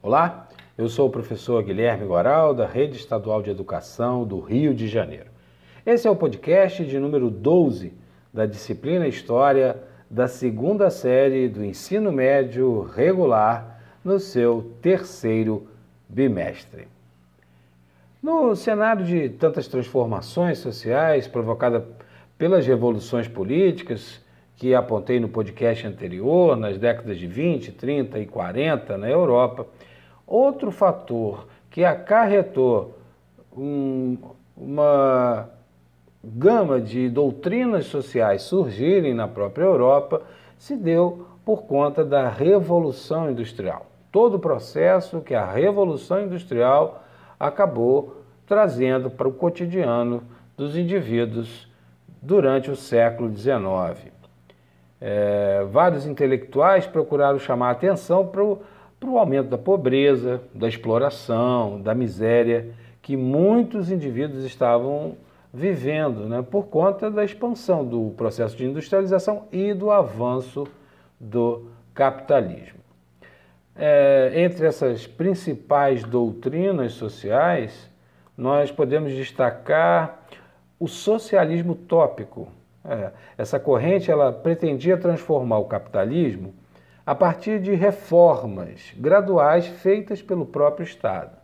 Olá, eu sou o professor Guilherme Goral, da Rede Estadual de Educação do Rio de Janeiro. Esse é o podcast de número 12 da disciplina História da segunda série do ensino médio regular no seu terceiro bimestre. No cenário de tantas transformações sociais provocadas pelas revoluções políticas que apontei no podcast anterior, nas décadas de 20, 30 e 40 na Europa, outro fator que acarretou um, uma gama de doutrinas sociais surgirem na própria Europa se deu por conta da Revolução Industrial. Todo o processo que a Revolução Industrial acabou trazendo para o cotidiano dos indivíduos durante o século XIX. É, vários intelectuais procuraram chamar a atenção para o aumento da pobreza, da exploração, da miséria que muitos indivíduos estavam vivendo né, por conta da expansão do processo de industrialização e do avanço do capitalismo. É, entre essas principais doutrinas sociais, nós podemos destacar o socialismo tópico, é, essa corrente ela pretendia transformar o capitalismo a partir de reformas graduais feitas pelo próprio Estado.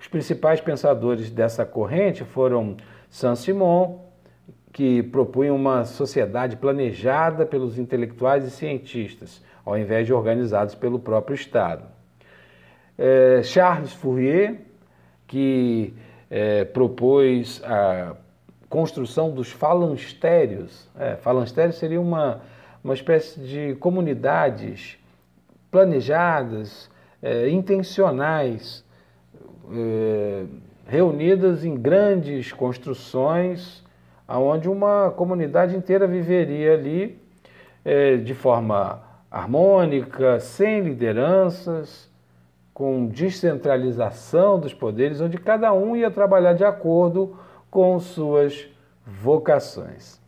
Os principais pensadores dessa corrente foram Saint-Simon, que propunha uma sociedade planejada pelos intelectuais e cientistas, ao invés de organizados pelo próprio Estado. É, Charles Fourier, que é, propôs a construção dos falancérios. É, falancérios seria uma, uma espécie de comunidades planejadas, é, intencionais, é, reunidas em grandes construções, onde uma comunidade inteira viveria ali é, de forma harmônica, sem lideranças, com descentralização dos poderes, onde cada um ia trabalhar de acordo com suas vocações.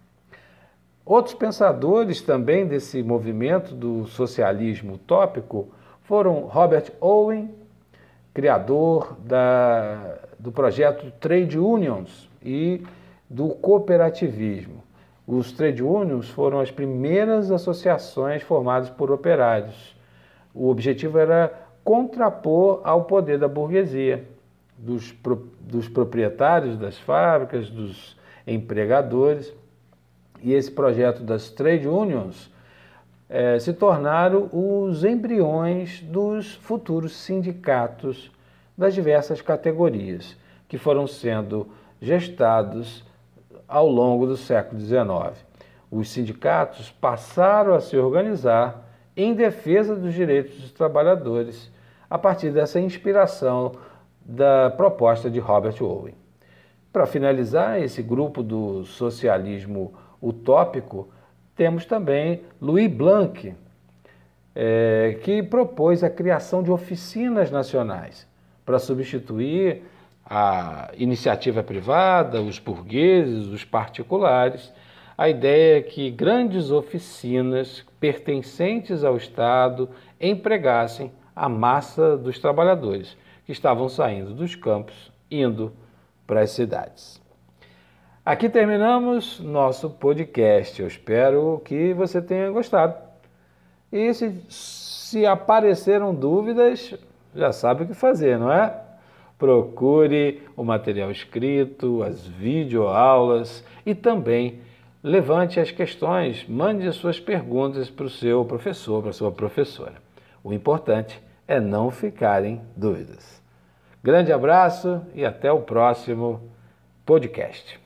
Outros pensadores também desse movimento do socialismo utópico foram Robert Owen, criador da, do projeto Trade Unions e do cooperativismo. Os trade unions foram as primeiras associações formadas por operários. O objetivo era contrapor ao poder da burguesia dos, dos proprietários das fábricas, dos empregadores. E esse projeto das trade unions é, se tornaram os embriões dos futuros sindicatos das diversas categorias, que foram sendo gestados ao longo do século XIX. Os sindicatos passaram a se organizar em defesa dos direitos dos trabalhadores a partir dessa inspiração da proposta de Robert Owen. Para finalizar esse grupo do socialismo utópico, temos também Louis Blanc, é, que propôs a criação de oficinas nacionais para substituir a iniciativa privada, os burgueses, os particulares. A ideia é que grandes oficinas pertencentes ao Estado empregassem a massa dos trabalhadores que estavam saindo dos campos, indo para as cidades. Aqui terminamos nosso podcast. Eu espero que você tenha gostado. E se, se apareceram dúvidas, já sabe o que fazer, não é? Procure o material escrito, as videoaulas e também levante as questões, mande as suas perguntas para o seu professor, para a sua professora. O importante é não ficarem dúvidas. Grande abraço e até o próximo podcast.